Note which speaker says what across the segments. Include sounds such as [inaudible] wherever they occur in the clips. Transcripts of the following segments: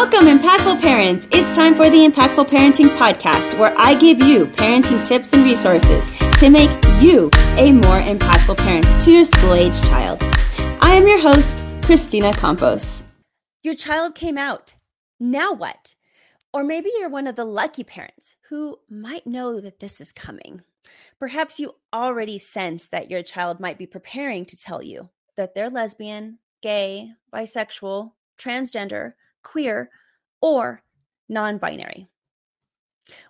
Speaker 1: Welcome, impactful parents. It's time for the Impactful Parenting Podcast, where I give you parenting tips and resources to make you a more impactful parent to your school age child. I am your host, Christina Campos. Your child came out. Now what? Or maybe you're one of the lucky parents who might know that this is coming. Perhaps you already sense that your child might be preparing to tell you that they're lesbian, gay, bisexual, transgender, queer, or non binary.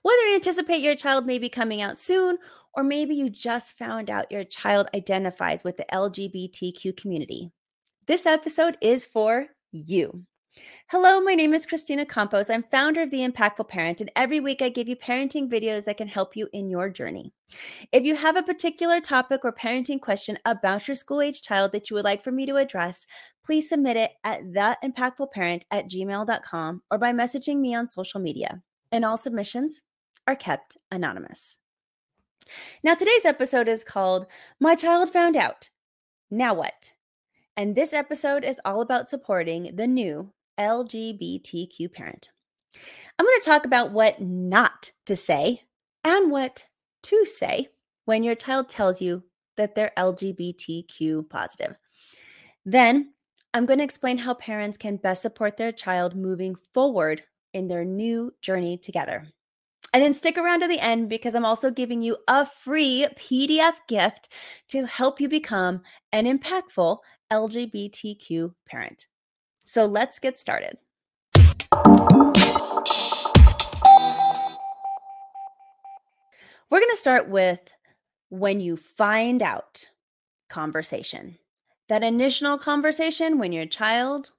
Speaker 1: Whether you anticipate your child may be coming out soon, or maybe you just found out your child identifies with the LGBTQ community, this episode is for you. Hello, my name is Christina Campos. I'm founder of The Impactful Parent, and every week I give you parenting videos that can help you in your journey. If you have a particular topic or parenting question about your school age child that you would like for me to address, please submit it at theimpactfulparent at gmail.com or by messaging me on social media. And all submissions are kept anonymous. Now, today's episode is called My Child Found Out. Now What? And this episode is all about supporting the new LGBTQ parent. I'm going to talk about what not to say and what to say when your child tells you that they're LGBTQ positive. Then I'm going to explain how parents can best support their child moving forward in their new journey together. And then stick around to the end because I'm also giving you a free PDF gift to help you become an impactful LGBTQ parent. So let's get started. We're going to start with when you find out conversation. That initial conversation when your child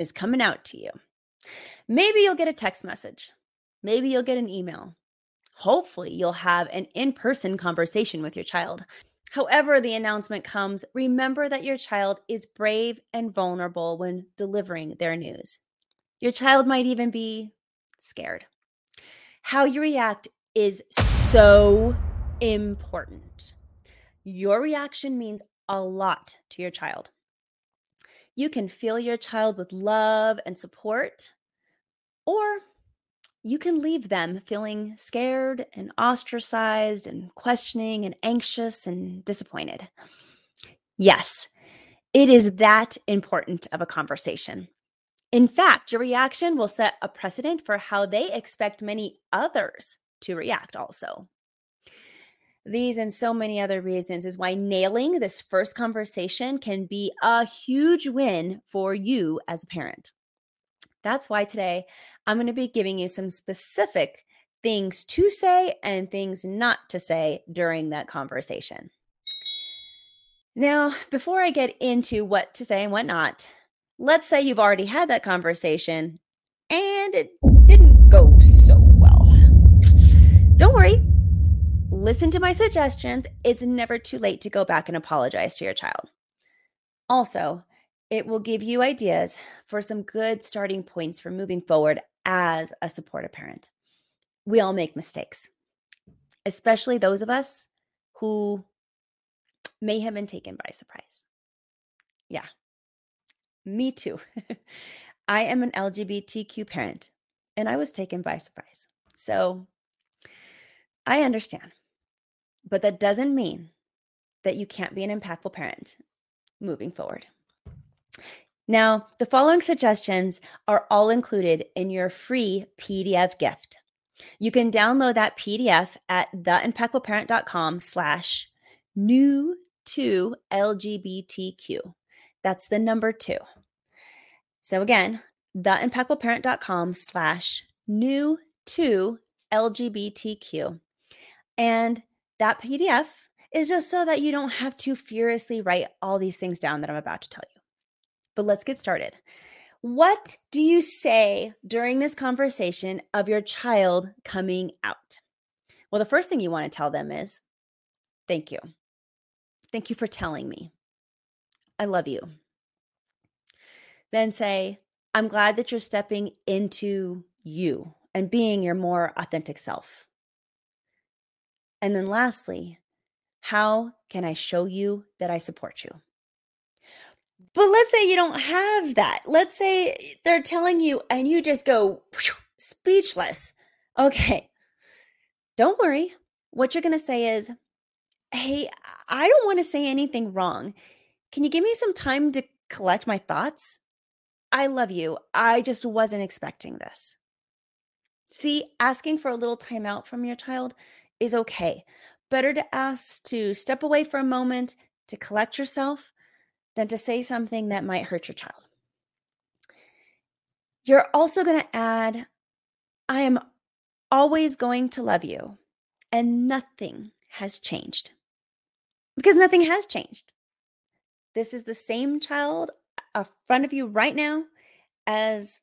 Speaker 1: is coming out to you. Maybe you'll get a text message. Maybe you'll get an email. Hopefully, you'll have an in person conversation with your child. However, the announcement comes, remember that your child is brave and vulnerable when delivering their news. Your child might even be scared. How you react is so important. Your reaction means a lot to your child. You can fill your child with love and support, or you can leave them feeling scared and ostracized and questioning and anxious and disappointed. Yes, it is that important of a conversation. In fact, your reaction will set a precedent for how they expect many others to react, also. These and so many other reasons is why nailing this first conversation can be a huge win for you as a parent. That's why today I'm going to be giving you some specific things to say and things not to say during that conversation. Now, before I get into what to say and what not, let's say you've already had that conversation and it didn't go so well. Don't worry. Listen to my suggestions. It's never too late to go back and apologize to your child. Also, it will give you ideas for some good starting points for moving forward as a supportive parent. We all make mistakes, especially those of us who may have been taken by surprise. Yeah, me too. [laughs] I am an LGBTQ parent and I was taken by surprise. So I understand, but that doesn't mean that you can't be an impactful parent moving forward. Now, the following suggestions are all included in your free PDF gift. You can download that PDF at theimpactfulparent.com slash new to LGBTQ. That's the number two. So again, theimpactfulparent.com slash new to LGBTQ. And that PDF is just so that you don't have to furiously write all these things down that I'm about to tell you but let's get started. What do you say during this conversation of your child coming out? Well, the first thing you want to tell them is, Thank you. Thank you for telling me. I love you. Then say, I'm glad that you're stepping into you and being your more authentic self. And then lastly, how can I show you that I support you? But let's say you don't have that. Let's say they're telling you and you just go speechless. Okay. Don't worry. What you're going to say is, Hey, I don't want to say anything wrong. Can you give me some time to collect my thoughts? I love you. I just wasn't expecting this. See, asking for a little timeout from your child is okay. Better to ask to step away for a moment to collect yourself than to say something that might hurt your child. You're also going to add, I am always going to love you, and nothing has changed. Because nothing has changed. This is the same child uh, in front of you right now as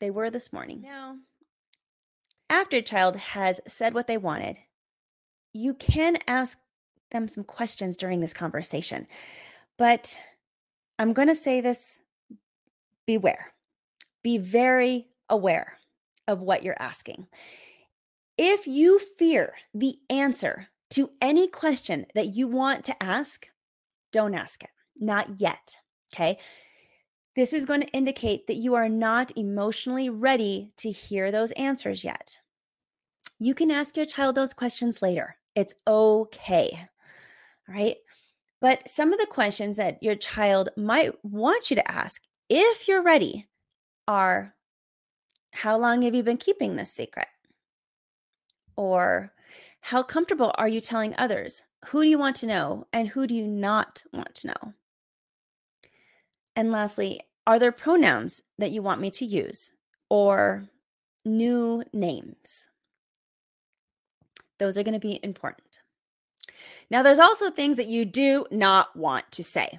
Speaker 1: they were this morning. Now, after a child has said what they wanted, you can ask them some questions during this conversation. But I'm going to say this beware. Be very aware of what you're asking. If you fear the answer to any question that you want to ask, don't ask it. Not yet. Okay. This is going to indicate that you are not emotionally ready to hear those answers yet. You can ask your child those questions later. It's okay. All right. But some of the questions that your child might want you to ask, if you're ready, are How long have you been keeping this secret? Or how comfortable are you telling others? Who do you want to know and who do you not want to know? And lastly, are there pronouns that you want me to use or new names? Those are going to be important. Now, there's also things that you do not want to say.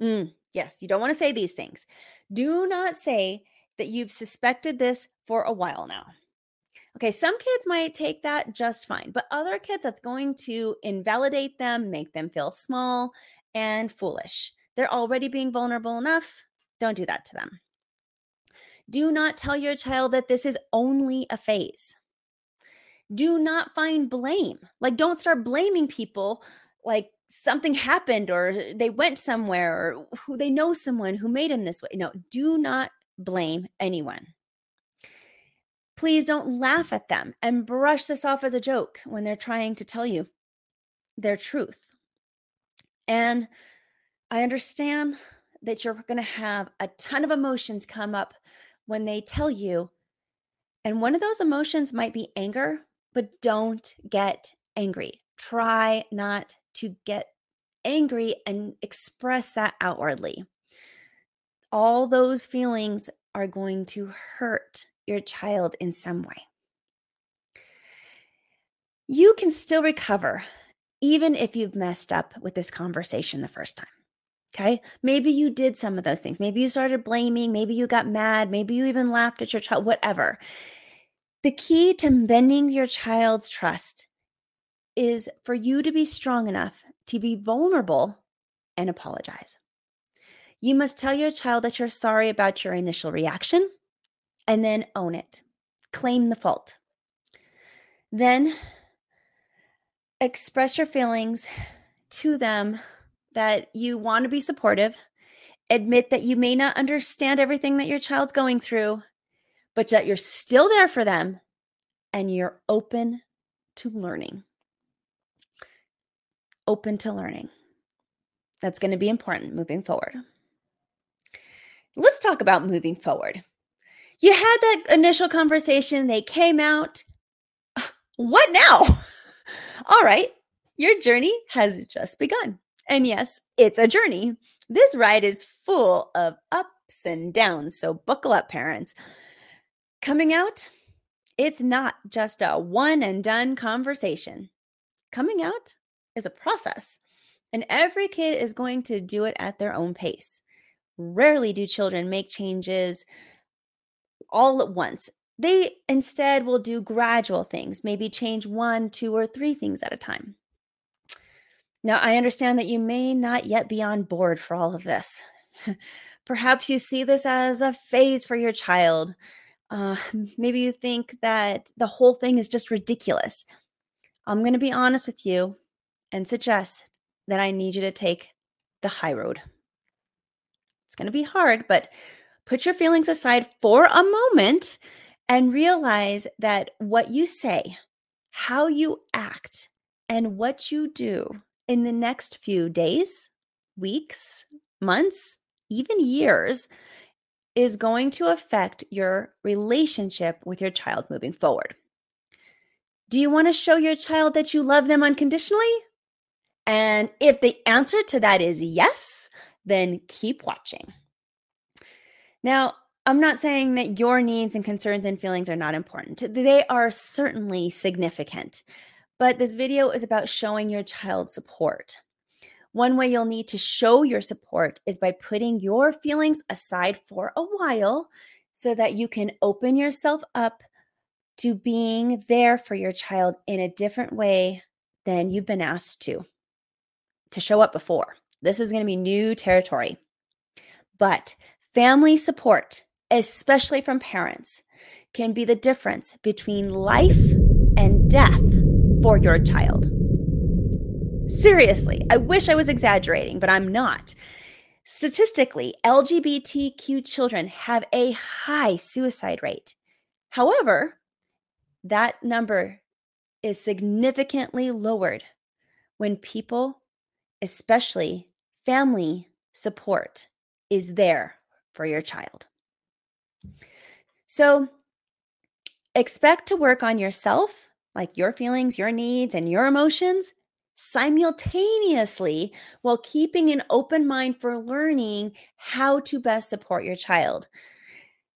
Speaker 1: Mm, yes, you don't want to say these things. Do not say that you've suspected this for a while now. Okay, some kids might take that just fine, but other kids, that's going to invalidate them, make them feel small and foolish. They're already being vulnerable enough. Don't do that to them. Do not tell your child that this is only a phase do not find blame. Like, don't start blaming people like something happened or they went somewhere or who they know someone who made them this way. No, do not blame anyone. Please don't laugh at them and brush this off as a joke when they're trying to tell you their truth. And I understand that you're going to have a ton of emotions come up when they tell you. And one of those emotions might be anger, but don't get angry. Try not to get angry and express that outwardly. All those feelings are going to hurt your child in some way. You can still recover even if you've messed up with this conversation the first time. Okay. Maybe you did some of those things. Maybe you started blaming. Maybe you got mad. Maybe you even laughed at your child, whatever. The key to bending your child's trust is for you to be strong enough to be vulnerable and apologize. You must tell your child that you're sorry about your initial reaction and then own it. Claim the fault. Then express your feelings to them that you want to be supportive. Admit that you may not understand everything that your child's going through but that you're still there for them and you're open to learning. Open to learning. That's going to be important moving forward. Let's talk about moving forward. You had that initial conversation, they came out. [sighs] What now? [laughs] All right, your journey has just begun. And yes, it's a journey. This ride is full of ups and downs. So buckle up, parents. Coming out, it's not just a one and done conversation. Coming out is a process, and every kid is going to do it at their own pace. Rarely do children make changes all at once. They instead will do gradual things, maybe change one, two, or three things at a time. Now, I understand that you may not yet be on board for all of this. [laughs] Perhaps you see this as a phase for your child, uh, maybe you think that the whole thing is just ridiculous. I'm going to be honest with you and suggest that I need you to take the high road. It's going to be hard, but put your feelings aside for a moment and realize that what you say, how you act, and what you do in the next few days, weeks, months, even years is going to affect your relationship with your child moving forward. Do you want to show your child that you love them unconditionally? And if the answer to that is yes, then keep watching. Now, I'm not saying that your needs and concerns and feelings are not important. They are certainly significant. But this video is about showing your child support. One way you'll need to show your support is by putting your feelings aside for a while so that you can open yourself up to being there for your child in a different way than you've been asked to to show up before. This is going to be new territory. But family support, especially from parents, can be the difference between life and death for your child. Seriously, I wish I was exaggerating, but I'm not. Statistically, LGBTQ children have a high suicide rate. However, that number is significantly lowered when people, especially family support, is there for your child. So, expect to work on yourself, like your feelings, your needs, and your emotions simultaneously while keeping an open mind for learning how to best support your child.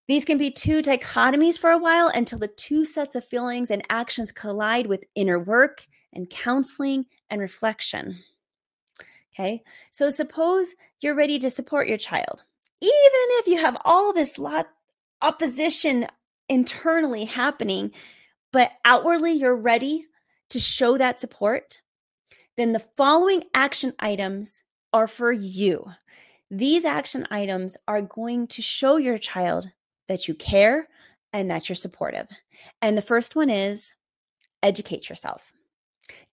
Speaker 1: These can be two dichotomies for a while until the two sets of feelings and actions collide with inner work and counseling and reflection. Okay, so suppose you're ready to support your child, even if you have all this lot opposition internally happening, but outwardly you're ready to show that support then the following action items are for you. These action items are going to show your child that you care and that you're supportive. And the first one is educate yourself.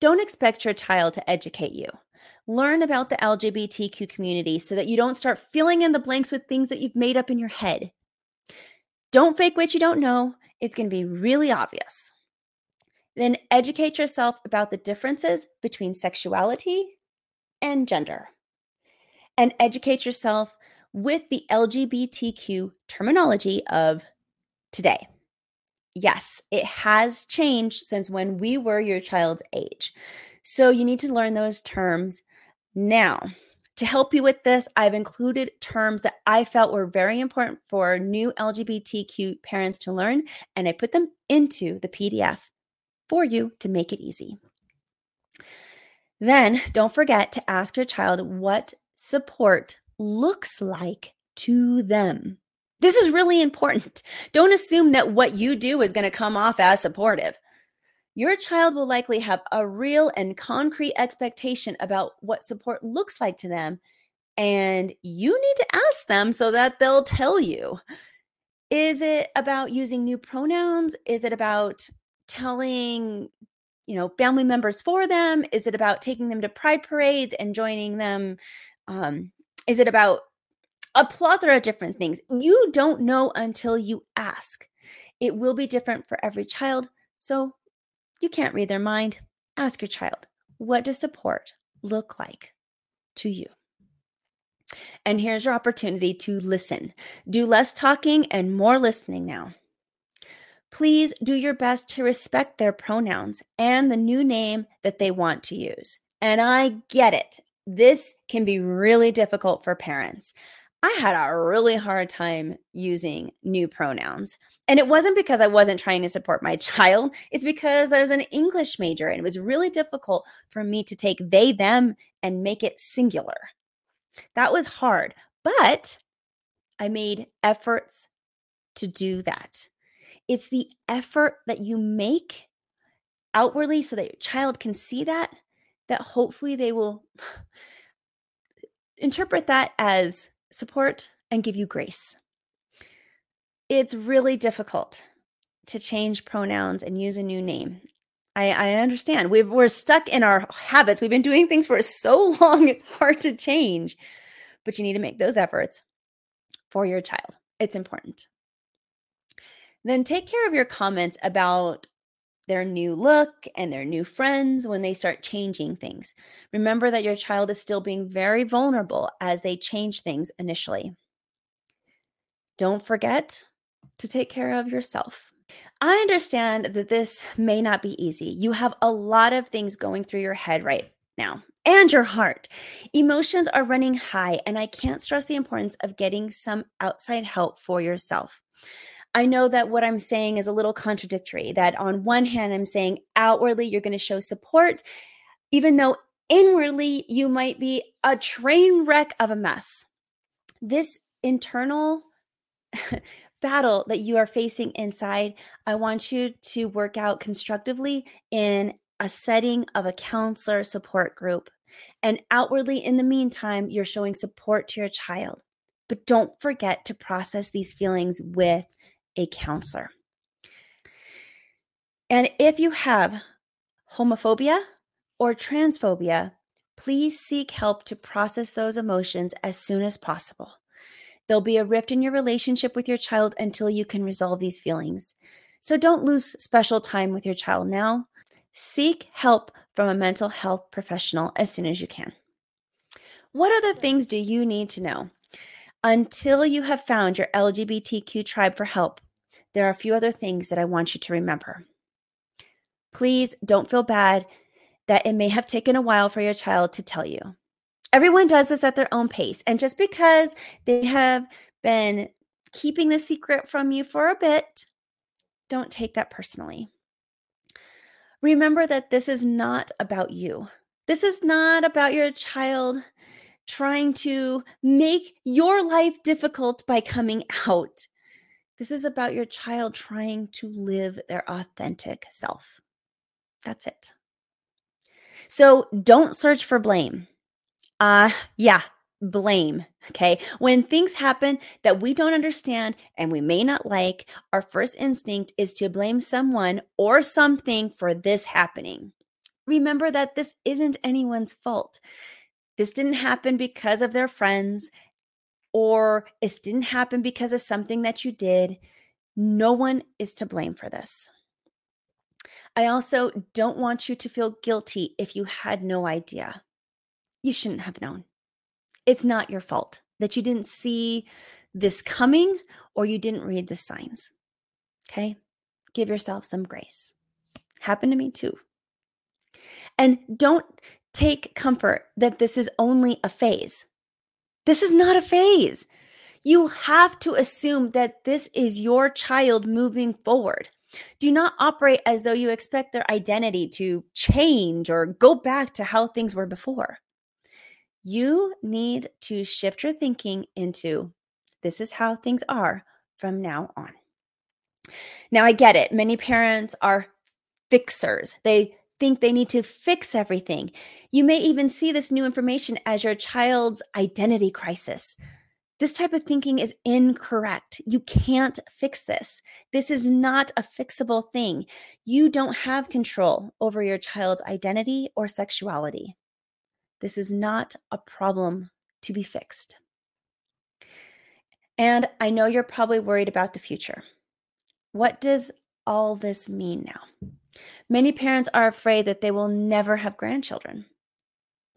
Speaker 1: Don't expect your child to educate you. Learn about the LGBTQ community so that you don't start filling in the blanks with things that you've made up in your head. Don't fake what you don't know. It's going to be really obvious. Then educate yourself about the differences between sexuality and gender. And educate yourself with the LGBTQ terminology of today. Yes, it has changed since when we were your child's age. So you need to learn those terms now. To help you with this, I've included terms that I felt were very important for new LGBTQ parents to learn, and I put them into the PDF for you to make it easy. Then don't forget to ask your child what support looks like to them. This is really important. Don't assume that what you do is going to come off as supportive. Your child will likely have a real and concrete expectation about what support looks like to them. And you need to ask them so that they'll tell you. Is it about using new pronouns? Is it about telling you know family members for them? Is it about taking them to pride parades and joining them um, is it about a plethora of different things? You don't know until you ask. It will be different for every child so you can't read their mind. Ask your child what does support look like to you? And here's your opportunity to listen. Do less talking and more listening now Please do your best to respect their pronouns and the new name that they want to use. And I get it. This can be really difficult for parents. I had a really hard time using new pronouns. And it wasn't because I wasn't trying to support my [laughs] child, it's because I was an English major and it was really difficult for me to take they, them, and make it singular. That was hard, but I made efforts to do that. It's the effort that you make outwardly so that your child can see that, that hopefully they will [sighs] interpret that as support and give you grace. It's really difficult to change pronouns and use a new name. I, I understand. we we're stuck in our habits. We've been doing things for so [laughs] long, it's hard to change, but you need to make those efforts. for your child. It's important. Then take care of your comments about their new look and their new friends when they start changing things. Remember that your child is still being very vulnerable as they change things initially. Don't forget to take care of yourself. I understand that this may not be easy. You have a lot of things going through your head right now and your heart. Emotions are running high, and I can't stress the importance of getting some outside help for yourself. I know that what I'm saying is a little contradictory, that on one hand, I'm saying outwardly you're going to show support, even though inwardly you might be a train wreck of a mess. This internal [laughs] battle that you are facing inside, I want you to work out constructively in a setting of a counselor support group. And outwardly, in the meantime, you're showing support to your child. But don't forget to process these feelings with a counselor. And if you have homophobia or transphobia, please seek help to process those emotions as soon as possible. There'll be a rift in your relationship with your child until you can resolve these feelings. So don't lose special time with your child now. Seek help from a mental health professional as soon as you can. What other things do you need to know? Until you have found your LGBTQ tribe for help, there are a few other things that I want you to remember. Please don't feel bad that it may have taken a while for your child to tell you. Everyone does this at their own pace. And just because they have been keeping the secret from you for a bit, don't take that personally. Remember that this is not about you. This is not about your child trying to make your life difficult by coming [laughs] out. This is about your child trying to live their authentic self. That's it. So don't search for blame. Uh, yeah, blame. Okay. When things happen that we don't understand and we may not like, our first instinct is to blame someone or something for this happening. Remember that this isn't anyone's fault. This didn't happen because of their friends or it didn't happen because of something that you did. No one is to blame for this. I also don't want you to feel guilty if you had no idea you shouldn't have known. It's not your fault that you didn't see this coming or you didn't read the signs. Okay? Give yourself some grace. Happened to me too. And don't take comfort that this is only a phase. This is not a phase. You have to assume that this is your child moving forward. Do not operate as though you expect their identity to change or go back to how things were before. You need to shift your thinking into this is how things are from now on. Now, I get it. Many parents are fixers. They think they need to fix everything. You may even see this new information as your child's identity crisis. This type of thinking is incorrect. You can't fix this. This is not a fixable thing. You don't have control over your child's identity or sexuality. This is not a problem to be fixed. And I know you're probably worried about the future. What does all this mean now? Many parents are afraid that they will never have grandchildren.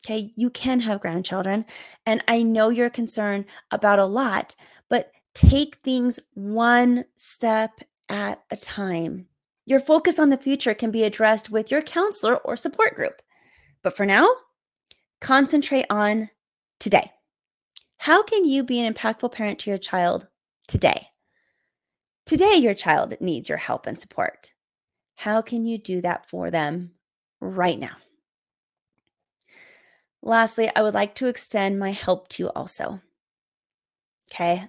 Speaker 1: Okay, you can have grandchildren. And I know you're concerned about a lot, but take things one step at a time. Your focus on the future can be addressed with your counselor or support group. But for now, Concentrate on today. How can you be an impactful parent to your child today? Today, your child needs your help and support. How can you do that for them right now? Lastly, I would like to extend my help to you also. Okay.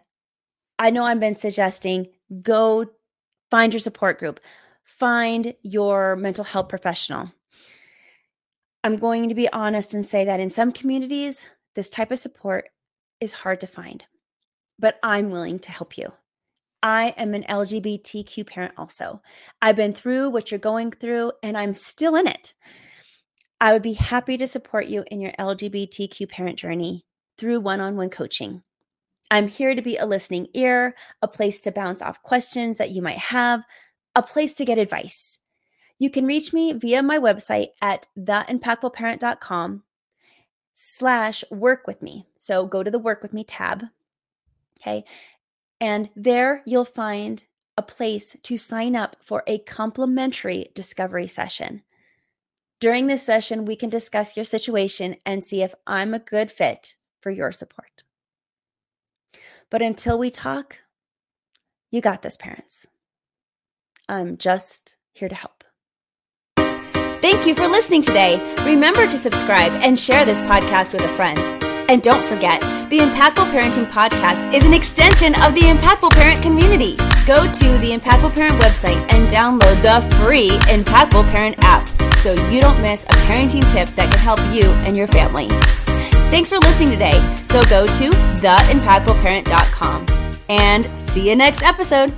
Speaker 1: I know I've been suggesting go find your support group, find your mental health professional. I'm going to be honest and say that in some communities, this type of support is hard to find, but I'm willing to help you. I am an LGBTQ parent also. I've been through what you're going through and I'm still in it. I would be happy to support you in your LGBTQ parent journey through one on one coaching. I'm here to be a listening ear, a place to bounce off questions that you might have, a place to get advice. You can reach me via my website at theimpactfulparent.com slash work with me. So go to the work with me tab. Okay. And there you'll find a place to sign up for a complimentary discovery session. During this session, we can discuss your situation and see if I'm a good fit for your support. But until we talk, you got this, parents. I'm just here to help. Thank you for listening today. Remember to subscribe and share this podcast with a friend. And don't forget, the Impactful Parenting Podcast is an extension of the Impactful Parent community. Go to the Impactful Parent website and download the free Impactful Parent app so you don't miss a parenting tip that can help you and your family. Thanks for listening today. So go to theimpactfulparent.com and see you next episode.